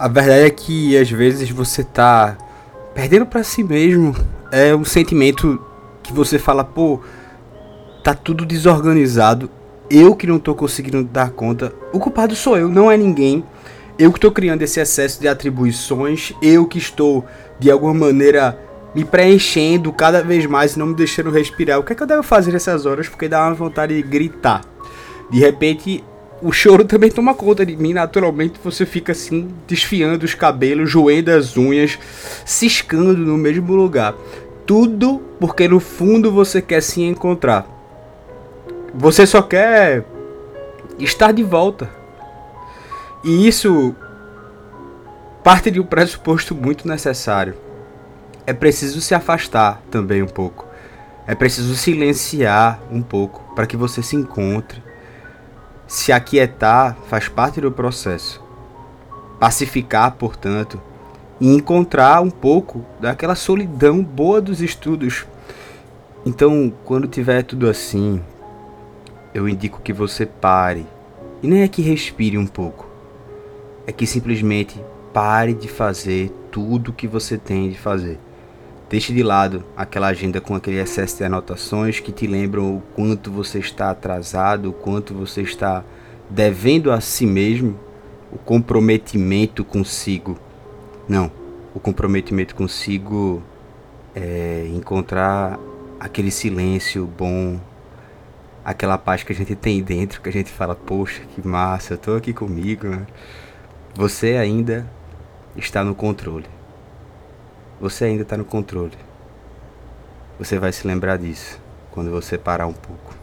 A verdade é que às vezes você tá perdendo para si mesmo. É um sentimento que você fala, pô, tá tudo desorganizado. Eu que não tô conseguindo dar conta. O culpado sou eu, não é ninguém. Eu que estou criando esse excesso de atribuições, eu que estou de alguma maneira me preenchendo cada vez mais e não me deixando respirar. O que é que eu devo fazer nessas horas? Porque dá uma vontade de gritar. De repente, o choro também toma conta de mim. Naturalmente, você fica assim, desfiando os cabelos, joelhando as unhas, ciscando no mesmo lugar. Tudo porque no fundo você quer se encontrar. Você só quer estar de volta. E isso parte de um pressuposto muito necessário é preciso se afastar também um pouco. É preciso silenciar um pouco para que você se encontre. Se aquietar faz parte do processo. Pacificar, portanto, e encontrar um pouco daquela solidão boa dos estudos. Então, quando tiver tudo assim, eu indico que você pare. E nem é que respire um pouco. É que simplesmente pare de fazer tudo o que você tem de fazer. Deixe de lado aquela agenda com aquele excesso de anotações que te lembram o quanto você está atrasado, o quanto você está devendo a si mesmo, o comprometimento consigo. Não, o comprometimento consigo é encontrar aquele silêncio bom, aquela paz que a gente tem dentro, que a gente fala, poxa, que massa, eu tô aqui comigo. Né? Você ainda está no controle. Você ainda está no controle. Você vai se lembrar disso quando você parar um pouco.